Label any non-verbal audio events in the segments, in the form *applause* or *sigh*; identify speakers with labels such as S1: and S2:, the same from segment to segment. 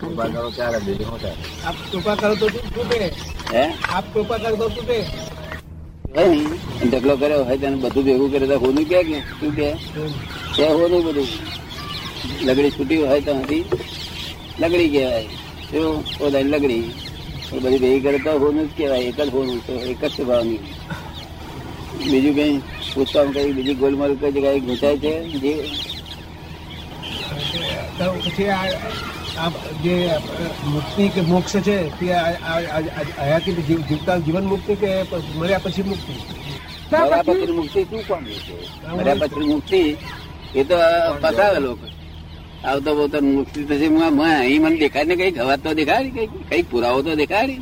S1: કૃપા કરો ત્યારે બીજું શું થાય?
S2: આપ કૃપા કરો તો તૂટે?
S3: હે?
S2: આપ કૃપા કરો તો તૂટે?
S3: ને ઢગલો કર્યો હોય તેને બધું ભેગું કરે તો હોનું કે કે શું કે? છે હોનું બધું? લગડી છૂટી હોય તો હતી લગડી કહેવાય. શું? પોતાની લગડી. તો બધી ભેગી કરે તો હોનું જ કહેવાય. એક જ હોનું તો એક જ સ્વભાવની. બીજું કઈ પૂછતા કઈ? બીજી ગોલમાલ કઈ જગ્યાએ ઘૂંચાય છે? જે
S2: પછી આ જે મુક્તિ કે મોક્ષ છે તે હયાતી જીવતા જીવન મુક્તિ કે મર્યા પછી મુક્તિ?
S3: મર્યા પછી મુક્તિ શું કોણ છે? મર્યા પછી મુક્તિ એ તો બતાવે લોકો. આવતો બોતો મુક્તિ તો છે અહીં મને દેખાય ને કઈ હવા તો દેખાડી કઈ કઈ પુરાવો તો દેખાડી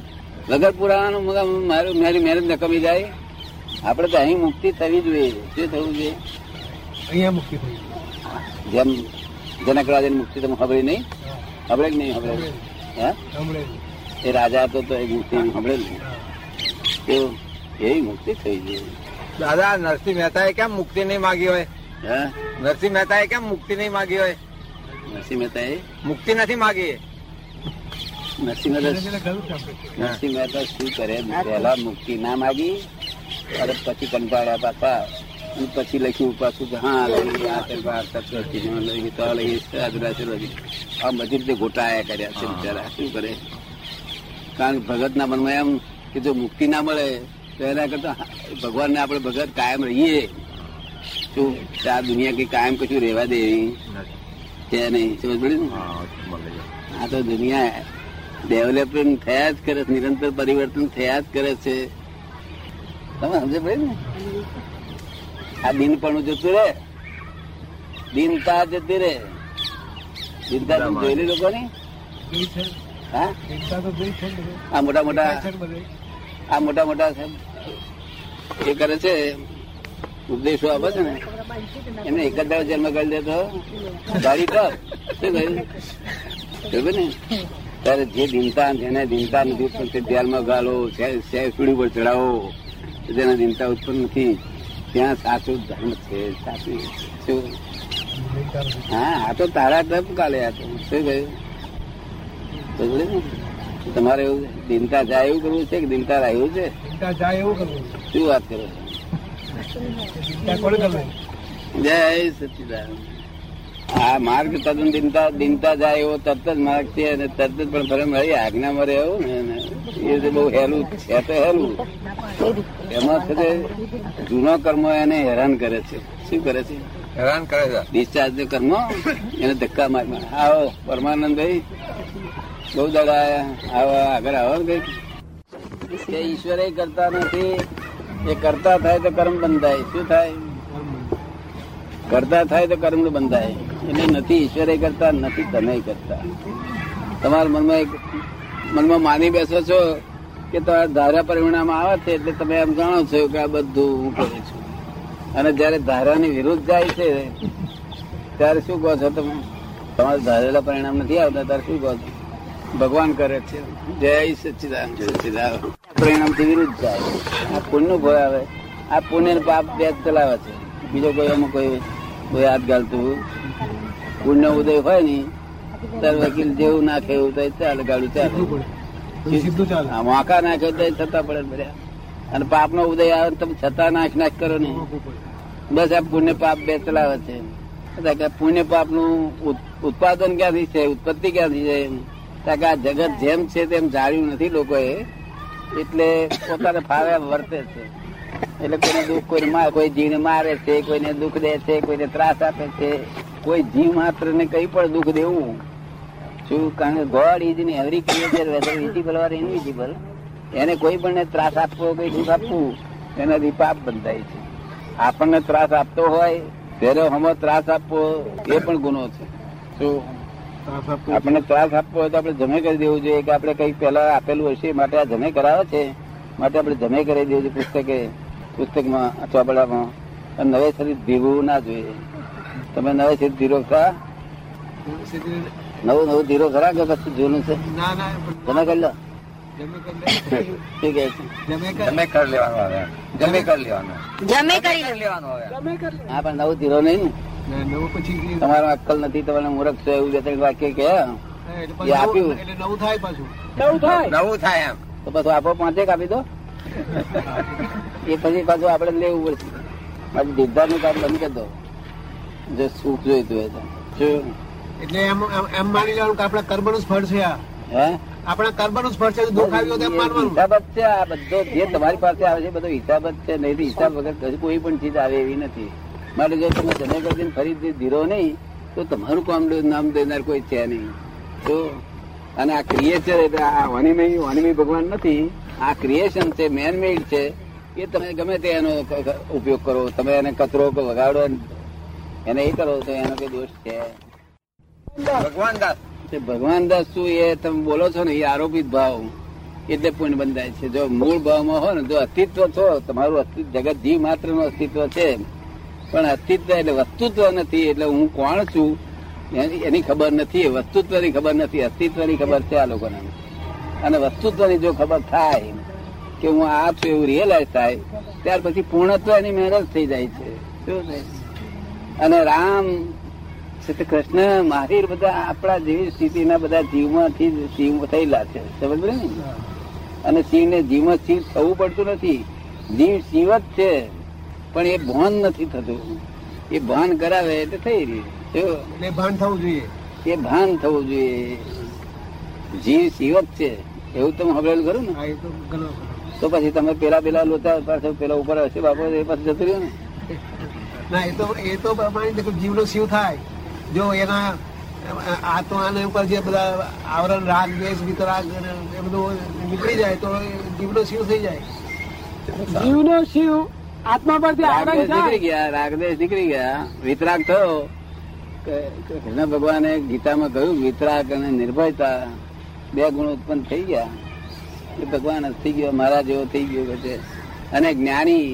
S3: વગર પુરાવાનું મારું મારી મહેનત નકમી જાય. આપડે તો અહીં મુક્તિ થવી જોઈએ. શું થવું જોઈએ?
S2: અહીંયા મુક્તિ થઈ
S3: જેમ જનક રાજાની મુક્તિ તમે ખબર નહીં. ખબર કે નહીં ખબર હે? એ રાજા હતો તો એ મુક્તિ ખબર નહીં. તો એવી મુક્તિ થઈ ગઈ.
S1: દાદા નરસિંહ મહેતાએ કેમ મુક્તિ નહીં માગી હોય?
S3: હે?
S1: નરસિંહ મહેતાએ કેમ મુક્તિ નહીં માગી હોય?
S3: નરસિંહ મહેતા એ
S1: મુક્તિ નથી માગી.
S3: નરસિંહ મહેતા. નરસિંહ મહેતા શું કરે? પહેલા મુક્તિ ના માગી અને પછી કંટાળ્યા અને પછી લખ્યું પાછું કે હા લઈ આ તે લઈ તો લઈ અધરાશે લઈ આ બધી રીતે ગોટાયા કર્યા છે બિચારા શું કરે? કારણ કે ભગતના મનમાં એમ કે જો મુક્તિ ના મળે તો એના કરતા ભગવાનને આપણે ભગત કાયમ રહીએ. શું? આ દુનિયા કઈ કાયમ કશું રહેવા દેવી છે નહીં સમજ પડી ને? આ તો દુનિયા ડેવલપમેન્ટ થયા જ કરે છે નિરંતર પરિવર્તન થયા જ કરે છે. તમે સમજે ભાઈ ને? આ દિનપણું જતું રે દિનતા જતી રે દિનતા જોયેલી લોકો ની
S2: જોઈ છે
S3: હા
S2: એકતા તો જોઈ છે ને બધે.
S3: આ મોટા મોટા. આ મોટા મોટા એ કરે છે, ઉપદેશો આપે છે ને. એમને એક જ દાડો જન્મ કરી દેતો ગાડી કર. શું કહ્યું? ને? ત્યારે જે દિનતા જેને દિનતા નથી ઉત્પન્ન તે ધ્યાનમાં ગાલો સીડી પર ચડાવો જેને દિનતા ઉત્પન્ન નથી. ત્યાં સાચું ધર્મ છે સાચું શું? હા આ તો તારા ધર્મ કાલે આ તો. શું કહ્યું? તમારે એવું દિનતા જાય એવું કરવું છે કે દિનતા રહ્યું છે?
S2: જાય એવું કરવું
S3: શું વાત કરો જય સચિદાન આ માર્ગ તદ્દન દિનતા દિનતા જાય એવો તરત જ માર્ગ છે અને તરત જ પણ ફરે મળી આજ્ઞા મરે એવું ને ને એ તો બહુ હેલું છે તો હેલું. એમાં છે જૂનો કર્મ એને હેરાન કરે છે. શું કરે છે?
S1: હેરાન કરે છે.
S3: ડિસ્ચાર્જ કર્મ એને ધક્કા માર. આવો પરમાનંદ ભાઈ બહુ દાડા આવ્યા આવો આગળ આવો ને કંઈક કે ઈશ્વર એ કરતા નથી એ કરતા થાય તો કર્મ બંધાય. શું થાય? કરતા થાય તો કર્મ બંધાય. એટલે નથી, ઈશ્વરે કરતા, નથી તમે કરતા. તમારા મનમાં એક, મનમાં માની બેસો છો કે તમારા ધારા પરિણામ આવે છે એટલે તમે એમ જાણો છો કે આ બધું હું કરું છું. અને જયારે ધારાની વિરુદ્ધ જાય છે, ત્યારે શું કહો છો તમે? તમારા ધારેલા પરિણામ નથી આવતા, ત્યારે શું કહો છો? ભગવાન કરે છે. જય સચિદાન સચિદાન પરિણામથી વિરુદ્ધ જાય આ પુણ્ય ભય આવે. આ પુણ્ય પાપ બે ચલાવે છે. બીજો કોઈ એમાં કોઈ કોઈ હાથ ગાલતું પુણ્ય ઉદય હોય ને ત્યારે વકીલ જેવું નાખે એવું તો ચાલે ગાડું ચાલે. વાંકા નાખે તો છતાં પડે બધા. અને પાપ નો ઉદય આવે તમે છતાં નાખ નાખ કરો ને બસ આ પુણ્ય પાપ બે ચલાવે છે. કે પુણ્ય પાપનું ઉત્પાદન ક્યાંથી છે ઉત્પત્તિ ક્યાંથી છે કારણ કે આ જગત જેમ છે તેમ જાળ્યું નથી લોકોએ એટલે પોતાને ફાવે વર્તે છે. એટલે કોઈને દુઃખ કોઈ મારે કોઈ જીણ મારે છે કોઈને દુઃખ દે છે કોઈને ત્રાસ આપે છે. કોઈ જીવ માત્ર ને કઈ પણ દુઃખ દેવું શું? કારણ કે God is in every creature whether visible or invisible એને કોઈ પણ ત્રાસ આપવો કોઈ દુઃખ આપવું એનાથી પાપ બંધાય છે. આપણને ત્રાસ આપતો હોય ત્યારે હમો ત્રાસ આપવો એ પણ ગુનો છે. શું? આપણને ત્રાસ આપવો હોય તો આપણે જમે કરી દેવું જોઈએ કે આપણે કઈ પહેલા આપેલું હશે માટે આ જમે કરાવે છે. માટે આપણે જમે કરી દેવું જોઈએ પુસ્તકે પુસ્તકમાં ચોપડામાં. અને નવેસરી ધીરવું ના જોઈએ. તમે નવે નવેસરી ધીરો ખરા? નવું નવું ધીરો ખરા કે પછી જૂનું છે?
S2: ના ના
S3: તમે કરી લો.
S2: જમે કરી
S3: ઠીક છે?
S2: જમે કર.
S1: જમે કરી લેવાનું હવે. જમે કરી લેવાનું.
S4: જમે કરી
S1: લેવાનું હવે.
S3: હા પણ નવું ધીરો નહીં ને? તમારો અક્કલ નથી તમારે મૂર્ખ છો એવું બે ત્રણ વાક્ય કે આપ્યું.
S2: નવું- થાય પાછું.
S4: નવું થાય.
S1: નવું થાય એમ.
S3: તો પછી આપો પાંચેક આપી દો. *laughs* એ પછી પાછું આપડે લેવું પડશે. પાછું દીધા નું કામ બંધ કરી દો. જો સુખ જોઈતું હોય તો.
S2: એટલે એમ એમ- માની લેવાનું કે આપણા કર્મનું ફળ છે આ.
S3: હે?
S2: આપણા કર્મનું ફળ છે દુઃખ આવ્યું તો માનવાનું.
S3: હિસાબ જ છે આ બધો. જે તમારી પાસે આવે છે બધો હિસાબ જ છે. નહીં હિસાબ વગર કોઈ પણ ચીજ આવે એવી નથી. માટે જો તમે જમે કરીને ફરી ધીરો નહીં તો તમારું કામ નામ દેનાર કોઈ છે નહીં. તો અને આ ક્રિએચર એટલે આ વાણીમય વાણીમય ભગવાન નથી. આ ક્રિએશન છે મેન મેડ છે. એ તમે ગમે તે એનો ઉપયોગ કરો. તમે એને કચરો વગાડો એને એ કરો તો એનો કઈ દોષ છે?
S1: ભગવાન દાસ.
S3: ભગવાન દાસ. શું એ તમે બોલો છો ને એ આરોપિત ભાવ એટલે પુણ્ય બંધાય છે. જો મૂળ ભાવમાં હોય ને જો અસ્તિત્વ છો તમારું અસ્તિત્વ જગત જીવ માત્રનું અસ્તિત્વ છે. પણ અસ્તિત્વ એટલે વસ્તુત્વ નથી એટલે હું કોણ છું? એની એની ખબર નથી વસ્તુત્વની ખબર નથી અસ્તિત્વની ખબર છે આ લોકોને અને વસ્તુત્વની જો ખબર થાય કે હું આ છું એવું રિયલાઇઝ થાય ત્યાર પછી પૂર્ણત્વ એની મહેનત થઈ જાય છે. શું થાય? અને રામ શ્રી કૃષ્ણ મહાવીર બધા આપણા જેવી સ્થિતિના બધા જીવમાંથી શિવ થયેલા છે. સમજ ને? અને શિવને જીવમાં શિવ થવું પડતું નથી. જીવ શિવ જ છે પણ એ ભાન નથી થતું. એ ભાન કરાવે એટલે થઈ રહ્યું?
S2: ભાન થવું જોઈએ.
S3: એ ભાન થવું જોઈએ. જીવ શિવ જ છે. એવું તમે હબળેલું ખરું ને?
S2: તો
S3: પછી તમે પેલા પેલા લોચા પાસે પેલા ઉપર હશે બાપુ એ પાસે જતું રહ્યું ને?
S2: ના એ તો એ તો પ્રમાણે જીવનો શિવ થાય. જો એના આત્માને ઉપર જે બધા આવરણ રાગ દ્વેષ વિતરાગ એ બધું નીકળી જાય તો જીવનો શિવ થઈ જાય.
S4: જીવનો શિવ આત્મા પરથી આવરણ
S3: નીકળી
S4: ગયા
S3: ગયા રાગદેશ નીકળી ગયા. વિતરાગ થયો. કૃષ્ણ ભગવાને ગીતામાં કહ્યું વિતરાગ અને નિર્ભયતા બે ગુણ ઉત્પન્ન થઈ ગયા. એ ભગવાન થઈ ગયો મારા જેવો થઈ ગયો છે અને જ્ઞાની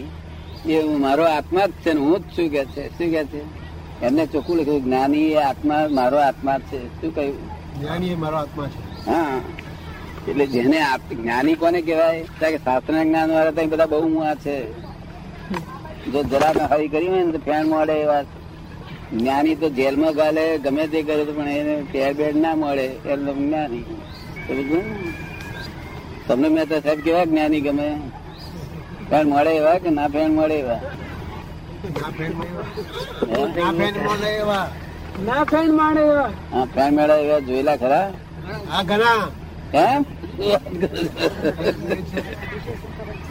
S3: એ હું મારો આત્મા જ છે હું જ શું કે છે. શું કે છે? એમને ચોખ્ખું લખ્યું જ્ઞાની એ આત્મા મારો આત્મા છે. શું કહ્યું?
S2: જ્ઞાની એ મારો આત્મા છે.
S3: હા. એટલે જેને જ્ઞાની કોને કહેવાય? કે શાસ્ત્ર જ્ઞાન વાળા તો બધા બહુ મુઆ છે. જો જરા હરી કરી હોય ને તો ફેન મળે એ વાત જ્ઞાની તો જેલમાં ગાલે ગમે તે કરે તો પણ એને પેર બેડ ના મળે. એટલે જ્ઞાની. તમને મેં તો સાહેબ કેવા જ્ઞાની ગમે? ફેન મળે એવા કે ના ફેન મળે એવા?
S2: ના
S3: હે?
S2: મળે એવા.
S4: ના ફેન માણે એવા.
S3: હા ફેન મળે એવા જોયેલા ખરા?
S2: આ ઘણા.
S3: એમ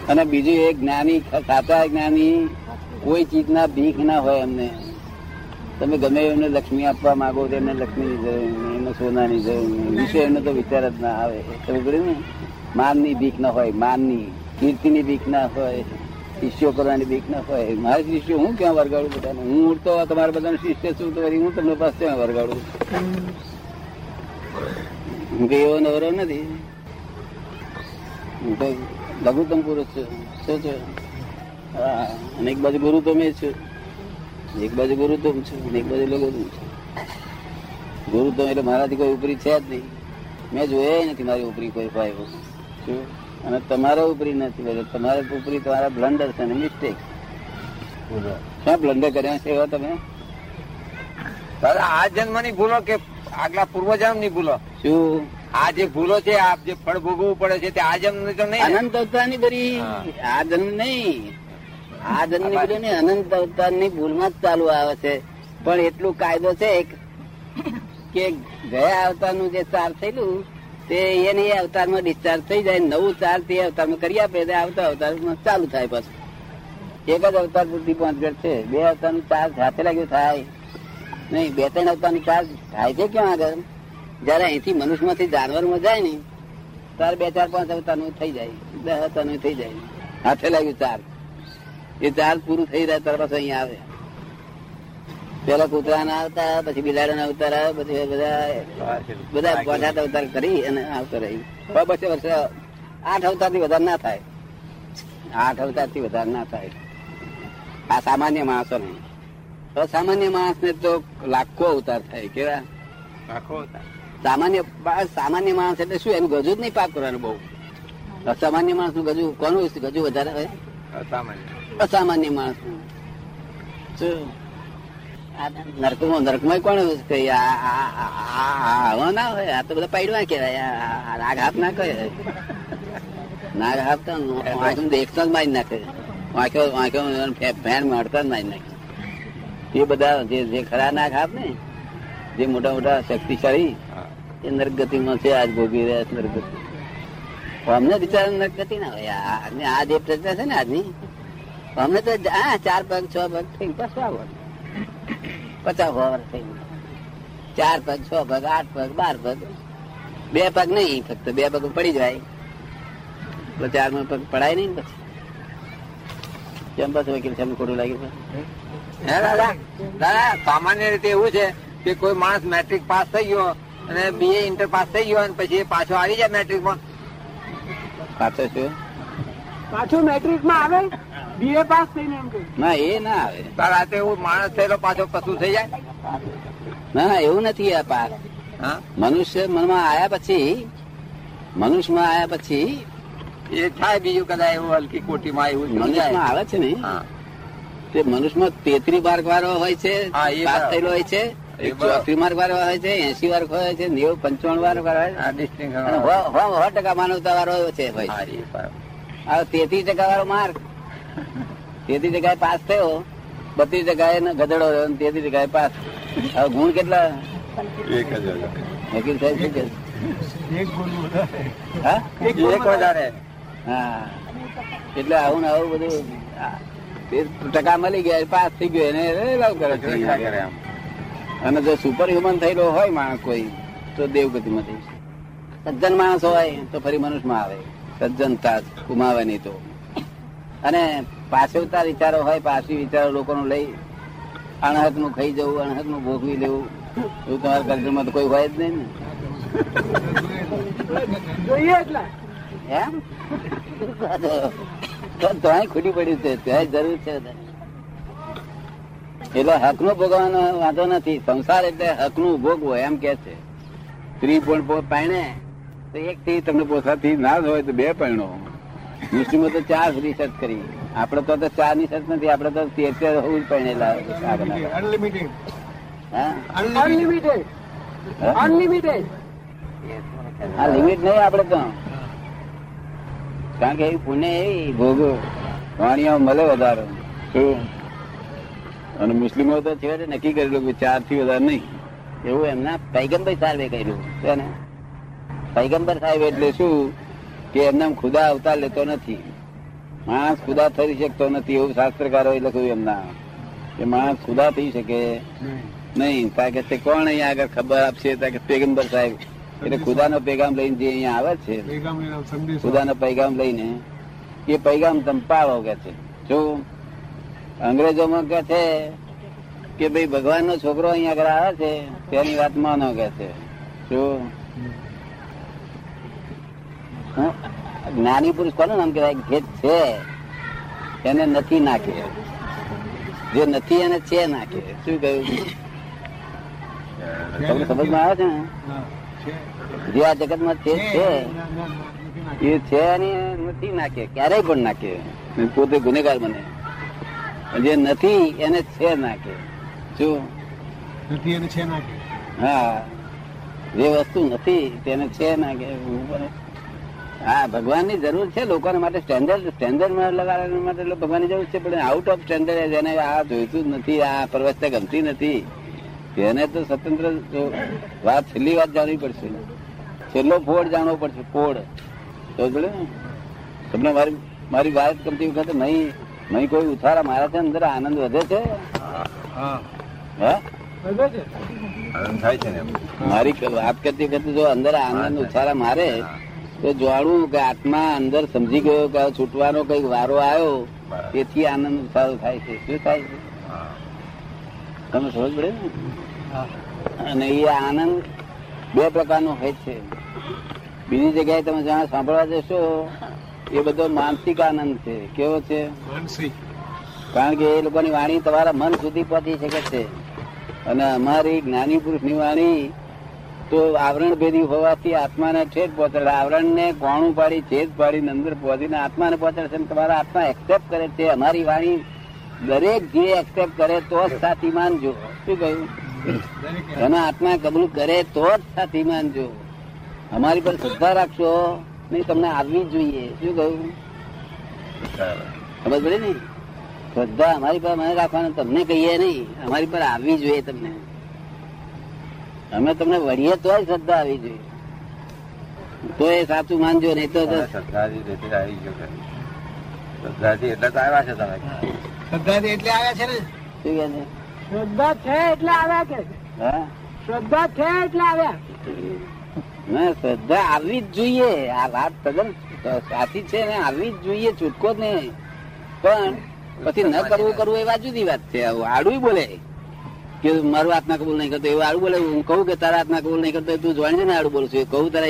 S3: અને બીજું એક જ્ઞાની સાચા જ્ઞાની કોઈ ચીજના ભીખ ના હોય એમને. તમે ગમે એમને લક્ષ્મી આપવા માંગો તો એમને લક્ષ્મીની જરૂર નહીં એમને સોનાની જરૂર નહીં વિશે એમને તો વિચાર જ ના આવે. તમે કહ્યું ને? માનની ભીખ ના હોય માનની. કીર્તિની બીક ના હોય શિષ્યો કરવાની બીક ના હોય. મારા શિષ્યો હું ક્યાં વરગાડું બધાને? હું તો તમારા બધાને શિષ્ય છું તો હું તમને પાસે ક્યાં વરગાડું? હું કઈ એવો નવરો નથી. હું તો લઘુત્તમ પુરુષ છું. શું છું? હા, અને એક બાજુ ગુરુ તો મેં છું. એક બાજુ ગુરુ તો છું એક બાજુ લઘુત્તમ છું. ગુરુ તો એટલે મારાથી કોઈ ઉપરી છે જ નહીં. મેં જોયા નથી મારી ઉપરી કોઈ ભાઈ શું? અને તમારા ઉપરી નથી બધું. તમારા ઉપરી તમારા બ્લન્ડર છે મિસ્ટેક ક્યાં બ્લન્ડર કર્યા છે એવા તમે?
S1: દાદા આ જન્મની ભૂલો કે આગલા પૂર્વજન્મની ભૂલો?
S3: શું?
S1: આ જે ભૂલો છે આ જે ફળ ભોગવવું પડે છે તે આ જન્મ તો નહીં
S3: અનંત અવતારની બરી આ જન્મ નહીં. આ જન્મની ભૂલ અનંત અવતારની ભૂલમાં જ ચાલુ આવે છે. પણ એટલું કાયદો છે કે ગયા અવતારનું જે ચાર થયેલું તે એની અવતારમાં ડિસ્ચાર્જ થઈ જાય, નવું ચાર્જ તે અવતારમાં કરી આપે એટલે આવતા અવતારમાં ચાલુ થાય પાછું એક જ અવતાર પૂરતી પહોંચગઢ છે. બે અવતારનું ચાર્જ હાથે લાગ્યું થાય. નહીં, બે ત્રણ અવતારનું ચાર્જ થાય છે ક્યાં આગળ? જયારે અહીંથી મનુષ્યમાંથી જાનવરમાં જાય ને, ત્યારે બે ચાર પાંચ અવતારનું થઈ જાય. દસ અવતારનું થઈ જાય. હાથે લાગ્યું ચાર એ ચાર્જ પૂરું થઈ જાય, ત્યાર પાછું અહીંયા આવે. પેલા કૂતરા ના આવતા પછી બિલાડા ના અવતાર પછી બધા બધા પાંચ અવતાર કરી અને આવતા રહી. બસે વર્ષે આઠ અવતારથી વધારે ના થાય. આઠ અવતારથી વધારે ના થાય. આ સામાન્ય માણસો ને સામાન્ય માણસ ને તો લાખો અવતાર થાય કેવા?
S1: લાખો અવતાર.
S3: સામાન્ય સામાન્ય માણસ એટલે શું? એનું ગજુ જ નહીં પાક કરવાનું બહુ. અસામાન્ય માણસનું ગજુ કોનું? ગજુ વધારે હોય?
S1: અસામાન્ય.
S3: અસામાન્ય માણસ નરકમાં નરકમાં કોણ આ આવો ના હોય, આ તો બધા પૈડવા આ નાગ હાથ ના કહે નાગ હાથ તો આંખો દેખતો જ મારી નાખે. આંખો આંખો ફેન મળતા જ મારી નાખે. એ બધા જે જે ખરા નાગ હાથ ને, જે મોટા મોટા શક્તિશાળી, એ નરગતિમાં છે, આજ ભોગી રહ્યા છે નરગતિ અમને બિચારા નરગતિ ના હોય. આ જે પ્રજા છે ને આજની અમને તો આ ચાર પગ, છ પગ થઈ પાછું આવો? પચાસ વર્ષ થઈ ચાર પગ છ પગ આઠ પગ બાર પગ. બે પગ નહીં ફક્ત બે પગ પડી જાય. એટલે ચારમાં પગ પડાય નહીં પછી. કેમ પાછું વકીલ સાહેબ ખોટું લાગ્યું
S1: હે દાદા? દાદા સામાન્ય રીતે એવું છે કે કોઈ માણસ મેટ્રિક પાસ થઈ ગયો અને બીએ ઇન્ટર પાસ થઈ ગયો અને પછી પાછો આવી જાય મેટ્રિકમાં.
S3: પાછો શું?
S4: પાછું મેટ્રિકમાં આવે? બીએ પાસ થઈને એમ કે
S3: ના એ ના આવે.
S1: રાતે એવું માણસ થયેલો પાછો કશું થઈ જાય?
S3: ના ના એવું નથી આ
S1: પાસ.
S3: મનુષ્ય મનમાં આયા પછી મનુષ્યમાં આયા પછી
S1: એ થાય બીજું કદાચ એવું હલકી કોટીમાં એવું
S3: મનુષ્યમાં આવે છે ને? તે મનુષ્યમાં તેત્રી માર્ગ વાળો હોય છે
S1: હા, એ
S3: પાસ થયેલો હોય છે
S1: બરાબર.
S3: માર્ક વાળો હોય છે એસી માર્ક હોય છે નેવું પંચાવન માર્ક વાળો હોય સો- ટકા માનવતા વાળો છે હોય છે.
S1: એ
S3: તેત્રીસ ટકા વાળો માર્ક તેત્રીસ જગ્યાએ પાસ થયો બત્રીસ જગ્યાએ ગધડો રહ્યો તેથી જગ્યાએ પાસ. હવે ગુણ કેટલા?
S1: એક હજાર
S3: વકીલ સાહેબ શું કે
S2: એક ગુણ વધારે.
S3: હા?
S1: એક વધારે.
S3: હા. એટલે આવું ને આવું બધું બે તે ટકા મળી ગયા પાસ થઈ ગયો એને રેલાવ કરે. અને જો સુપર હ્યુમન થયેલો હોય માણસ કોઈ તો દેવગતિમાં થઈ સજ્જન માણસ હોય તો ફરી મનુષ્યમાં આવે. સજ્જનતા ગુમાવે નહીં તો. અને પાછળતા વિચારો હોય પાછી વિચારો લોકોનું લઈ અણહકનું ખાઈ જવું અણહકનું ભોગવી લેવું. એવું તમારા કલ્ચરમાં તો કોઈ હોય જ નહીં ને.
S4: જોઈએ
S3: એમ? તોય ખૂટી પડ્યું છે ત્યાં જરૂર છે એટલે હક નો ભોગવવાનો વાંધો નથી સંસાર એટલે હકનું ભોગવો એમ કે છે. ત્રી પણ પાણે તો એક થી તમને પોસાથી ના જ હોય તો બે પરણો મુસ્લિમો તો ચાર રિસર્ચ કરી. આપડે તો તો ચારની સર્ચ નથી આપડે તો તેર તેર હોવું જ પરણેલા
S2: અનલિમિટેડ
S3: હા?
S4: અનલિમિટેડ
S3: હા?
S4: અનલિમિટેડ
S3: આ લિમિટ નહીં આપડે તો. કારણ કે એ પુણે એ ભોગો. વાણીઓ મળે વધારે. શું? અને મુસ્લિમો તો છે નક્કી કરેલું કે ચારથી વધારે નહીં. એવું એમના પૈગંબર સાહેબે કર્યું. છે ને? પૈગંબર સાહેબ એટલે શું? કે એમને ખુદા અવતાર લેતો નથી. માણસ ખુદા થઈ શકતો નથી એવું શાસ્ત્રકારો લખ્યું એમના. કે માણસ ખુદા થઈ શકે નહીં. કારણ કે તે કોણ અહીંયા આગળ ખબર આપશે? કે પેગંબર સાહેબ એટલે ખુદાનો પેગામ લઈને જે અહીંયા આવે છે ખુદાનો પૈગામ લઈને એ પૈગામ ચંપાવો કે છે. જો અંગ્રેજોમાં કે છે કે ભાઈ ભગવાનનો છોકરો અહીંયા આગળ આવે છે તેની વાત માનો કે છે. શું જ્ઞાની પુરુષ કોનું નામ કહેવાય? જે છે. એને નથી નાખે. જે નથી એને છે નાખે. શું કહ્યું? તમને સમજમાં આવે છે ને. જે આ જગતમાં છે છે. એ છે અને નથી નાખે. ક્યારેય પણ નાખે. પોતે ગુનેગાર બને. જે નથી એને છે નાખે. શું?
S2: નથી એને છે નાખે.
S3: હા. જે વસ્તુ નથી તેને છે નાખે. હા ભગવાનની જરૂર છે લોકોને માટે સ્ટેન્ડર્ડ સ્ટેન્ડર્ડ લગાડવા માટે એટલે ભગવાનની જરૂર છે પણ આઉટ ઓફ સ્ટેન્ડર્ડ જેને આ જોઈતું જ નથી આ પ્રવસ્થા ગમતી નથી તેને તો સ્વતંત્ર વાત છેલ્લી વાત જાણવી પડશે. છેલ્લો ફોડ જાણવો પડશે ફોડ. તો જોડે તમને મારી મારી વાત ગમતી વખતે નહીં નહીં કોઈ ઉથારા મારા છે અંદર આનંદ વધે છે?
S2: હા.
S1: આનંદ થાય છે ને
S3: મારી વાત કરતી વખતે જો અંદર આનંદ ઉછાળા મારે તો જોડું કે આત્મા અંદર સમજી ગયો કે છૂટવાનો કંઈક વારો આવ્યો તેથી આનંદ સારો થાય છે. શું થાય છે? તમે સમજ પડે ને? અને એ આનંદ બે પ્રકારનો હોય છે. બીજી જગ્યાએ તમે જ્યાં સાંભળવા જશો એ બધો માનસિક આનંદ છે. કેવો છે? કારણ કે એ લોકોની વાણી તમારા મન સુધી પહોંચી શકે છે. અને અમારી જ્ઞાની પુરુષની વાણી તો આવરણ ભેદી હોવાથી આત્માને છેદ પહોંચાડે. આવરણને કોણું પાડી, છેદ પાડીને અંદર પહોંચીને આત્માને પહોંચાડે છે. તમારા આત્મા એક્સેપ્ટ કરે છે. અમારી વાણી દરેક જે એક્સેપ્ટ કરે તો જ સાથી માનજો. શું કહ્યું? એનો આત્મા કબૂલ કરે તો જ સાથી માનજો. અમારી પર શ્રદ્ધા રાખશો નહીં, તમને આવવી જોઈએ. શું કહ્યું? ખબર પડે ને? શ્રદ્ધા અમારી પર મને રાખવાનું તમને કહીએ નહીં. અમારી પર આવવી જોઈએ તમને. અમે તમને વળીએ તો શ્રદ્ધા આવી જોઈએ. તો એ સાચું માનજો નહીં તો
S1: શ્રદ્ધાથી રીતે આવી ગયો શ્રદ્ધાથી એટલે તો આવ્યા છે તમે.
S2: શ્રદ્ધાથી એટલે આવ્યા છે ને?
S3: શું કહે
S4: શ્રદ્ધા છે એટલે આવ્યા કે?
S3: હા?
S4: શ્રદ્ધા છે એટલે આવ્યા?
S3: ના શ્રદ્ધા આવવી જ જોઈએ. આ વાત તદ્દન સાચી છે ને આવવી જ જોઈએ છૂટકો જ નહીં. પણ પછી ન કરવું કરવું એ વાત જુદી વાત છે. આવું આડું બોલે. કે મારું આત્મા કબૂલ નહીં કરતો, એવું આડું બોલે હું કહું કે તારા આત્મા કબૂલ નહીં કરતો તું જોઈને ને આડું બોલું છું. કહું તારા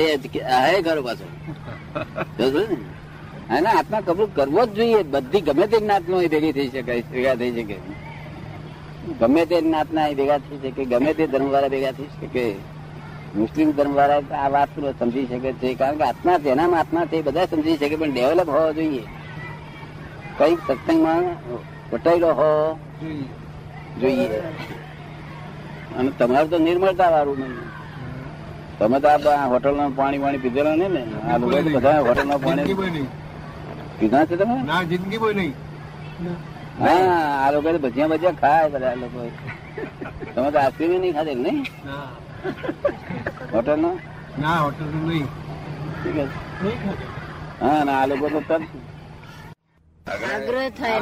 S3: હે ખરો પાછો. ને? આત્મા કબૂલ કરવો જ જોઈએ. બધી ગમે તે જ્ઞાતનો ભેગી થઈ શકે, ભેગા થઈ શકે. ગમે તે જ્ઞાતના ભેગા થઈ શકે, ગમે તે ધર્મ વાળા ભેગા થઈ શકે. મુસ્લિમ ધર્મ વાળા આ વાત સમજી શકે છે, કારણ કે આત્મા તેનામાં આત્મા એ બધા સમજી શકે, પણ ડેવલપ હોવો જોઈએ. કંઈક સત્સંગમાં પટાયેલો હોવો જોઈએ. અને તમારું તો નિર્મળતા વાળું નહીં. તમે તો આ હોટલ ના પાણી વાણી પીધેલા નહીં ને? આ લોકો બધા હોટલ ના પાણી પીધા છે તમે?
S2: ના જિંદગી કોઈ નહીં
S3: હા આ લોકો ભજીયા ભજીયા ખાય બધા લોકો તમે તો આઈસ્ક્રીમ નહીં ખાધે નહીં?
S2: ના.
S3: હોટલ નો
S2: ના હોટલ નહીં.
S3: ઠીક છે. હા ના આ લોકો તો તરત
S5: આગ્રહ થાય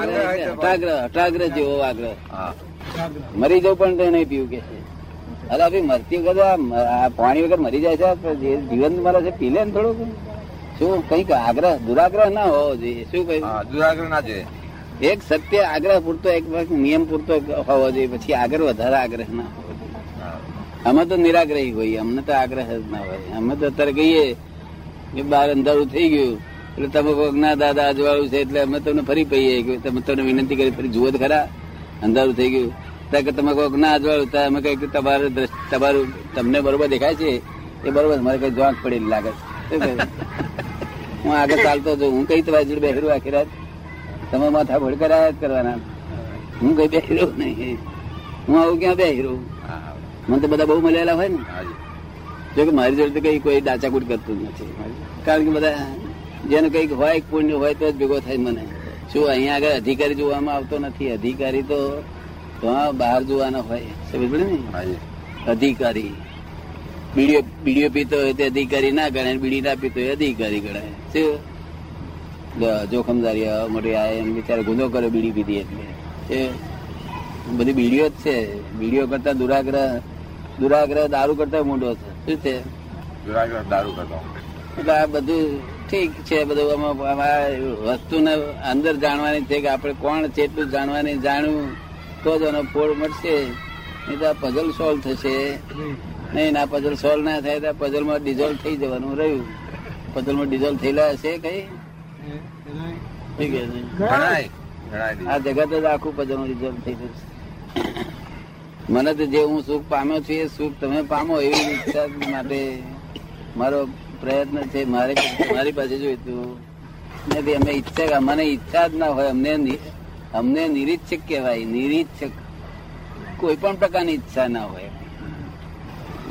S3: હટાગ્રહ હટાગ્રહ જેવો આગ્રહ. મરી જવું પણ તે નહીં પીવું કે છે. અરે ભાઈ મરતી વખત આ પાણી વગર મરી જાય છે જે જીવન મરે છે પી લે ને થોડુંક. શું કંઈક આગ્રહ દુરાગ્રહ ના હોવો જોઈએ શું
S1: કઈ દુરાગ્રહ ના જોઈએ.
S3: એક સત્ય આગ્રહ પૂરતો એક નિયમ પૂરતો હોવો જોઈએ પછી આગળ વધારે આગ્રહ ના હોવો જોઈએ. અમે તો નિરાગ્રહી હોઈએ અમને તો આગ્રહ જ ના હોય. અમે તો અત્યારે કહીએ કે બહાર અંધારું થઈ ગયું એટલે તમે કોઈક ના દાદા અજવાળું છે એટલે અમે તમને ફરી કહીએ કે તમે તમને વિનંતી કરી ફરી જુઓ ખરા અંધારું થઈ ગયું. કે તમે કોક ના ત્યાં અમે કઈ તમારું તમારું તમને બરોબર દેખાય છે, એ બરોબર, મારે કઈ જોંક પડેલી લાગે? હું આગળ ચાલતો છું હું કઈ તમારી જોડે બેસરું આખી રાત? તમે માથા ભોડ કરાયા જ કરવાના. હું કઈ રહ્યો નહીં. હું આવું ક્યાં રહ્યું મને તો બધા બહુ મળેલા હોય ને. જોકે મારી જોડે કઈ કોઈ ડાચાકૂટ કરતું નથી. કારણ કે બધા, જેને કંઈક હોય, પુણ્ય હોય, તો જ ભેગો થાય મને. શું, અહીંયા આગળ અધિકારી જોવામાં આવતો નથી? અધિકારી તો તો બહાર જોવાના હોય સમજ પડી ને? અધિકારી. બીડીઓ બીડીઓ પીતો હોય તે અધિકારી ના ગણાય બીડી ના પીતો હોય અધિકારી ગણાય. શું? જોખમદારી મોટી આ એમ બિચારા ગુનો કર્યો બીડી પીધી એટલે. એ બધી બીડીઓ જ છે. બીડીઓ કરતા દુરાગ્રહ દુરાગ્રહ દારૂ કરતા મોટો છે. શું છે?
S1: દુરાગ્રહ દારૂ કરતા.
S3: એટલે આ બધું ઠીક છે બધું આમાં વસ્તુને અંદર જાણવાની છે કે આપણે કોણ છે એટલું જાણવાની જાણવું. તો જ એનો ફોડ મળશે નહીં તો આ પઝલ સોલ્વ થશે. નહીં ના પઝલ સોલ્વ ના થાય તો પઝલમાં ડિઝોલ્વ થઈ જવાનું રહ્યું. પઝલમાં ડિઝોલ્વ થયેલા હશે કઈ?
S1: નહીં.
S3: આ જગત જ આખું પઝલ ડિઝોલ્વ થઈ જશે. મને તો જે હું સુખ પામ્યો છું એ સુખ તમે પામો એવી ઈચ્છા માટે મારો પ્રયત્ન છે. મારે મારી પાસે જોઈતું નથી. અમે ઈચ્છા મને ઈચ્છા જ ના હોય. અમને નિ- અમને નિરીક્ષક કહેવાય નિરીક્ષક. કોઈ પણ પ્રકારની ઈચ્છા ના હોય.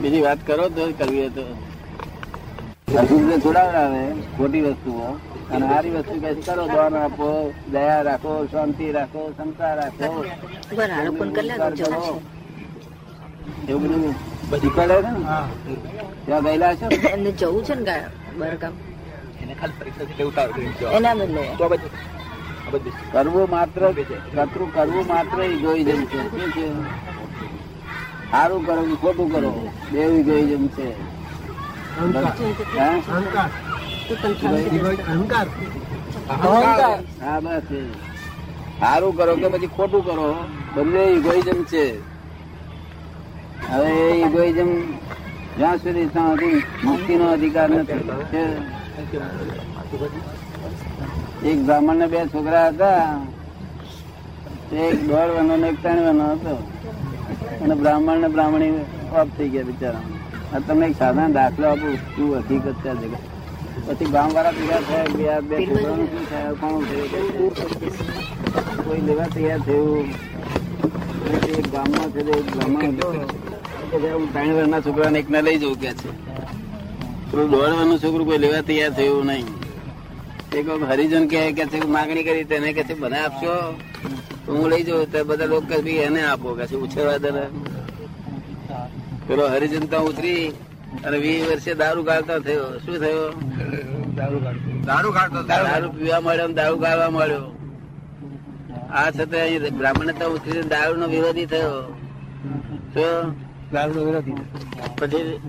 S3: બીજી વાત કરો તો કરવી તો. અશુદ્ધ છોડાવે ખોટી વસ્તુઓ. અને સારી વસ્તુ કઈ કરો દાન આપો દયા રાખો શાંતિ રાખો ક્ષમતા રાખો. એવું બધું શીખવાડે છે ને? ત્યાં ગયેલા છો? ને?
S5: એમને જવું છે ને બહારગામ એના બદલે
S3: કરવું માત્ર કતરું કરવું માત્ર ઇગોઇઝમ છે. શું છે? સારું કરો કે ખોટું કરો. બે જેમ છે. હે? બસ સારું કરો કે પછી ખોટું કરો. બંને ઇગોઇઝમ છે. હવે એ ઇગોઇઝમ જ્યાં સુધી મુક્તિનો અધિકાર નથી. એક બ્રાહ્મણ ને બે છોકરા હતા. એક દોઢ વનો ને એક ત્રણ વાનો હતો. અને બ્રાહ્મણ ને બ્રાહ્મણી ઓફ થઈ ગયા બિચારા તમને એક સાધારણ દાખલો આપું શું હકીકત છે જગ્યા પછી ગામ વાળા ભેગા થયા આ બે છોકરાનું શું થયા, કોણ થયું? કોઈ લેવા તૈયાર થયું? એક ગામમાં છે એક બ્રાહ્મણ હું ત્રણ વર્ષના છોકરાને એકને લઈ જવું કે છે. દોઢ વર્ષનું છોકરું કોઈ લેવા તૈયાર થયું નહીં. તે કોઈ હરિજન કહે કે છે માગણી કરી તેને કે છે મને આપશો? તો હું લઈ જાઉં. તો બધા લોકો એને આપો. કે છે ઉછેરવા દે પેલો હરિજન તો ઉતરી અને વીસ વર્ષે દારૂ કાઢતો થયો. શું થયો?
S1: દારૂ કાઢતો
S3: દારૂ દારૂ પીવા મળ્યો દારૂ કાઢવા મળ્યો. આ છતાં અહીં બ્રાહ્મણ તો ઉતરી દારૂ નો વિરોધી થયો. દારૂ
S2: દારૂનો વિરોધી
S3: પછી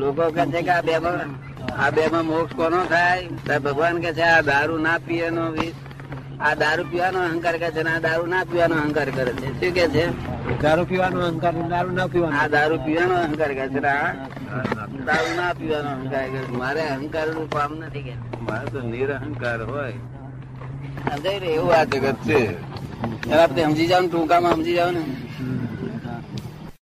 S3: લોકો કહે છે કે આ બે માં આ બે માં મોક્ષ કોનો થાય? ભગવાન કે છે આ દારૂ ના પીવાનો આ દારૂ પીવાનો અહંકાર કરે છે આ દારૂ ના પીવાનો અહંકાર કરે છે? શું કે છે?
S2: દારૂ પીવાનો અહંકાર દારૂ ના પીવાનો.
S3: આ દારૂ પીવાનો અહંકાર કરે છે દારૂ ના પીવાનો અહંકાર કરે છે? મારે અહંકારનું કામ નથી કે. મારે તો નિરહંકાર હોય. સમજાય ને? એવું આ જગત છે. એના આપણે સમજી જાવ ને ટૂંકામાં સમજી જાવ ને.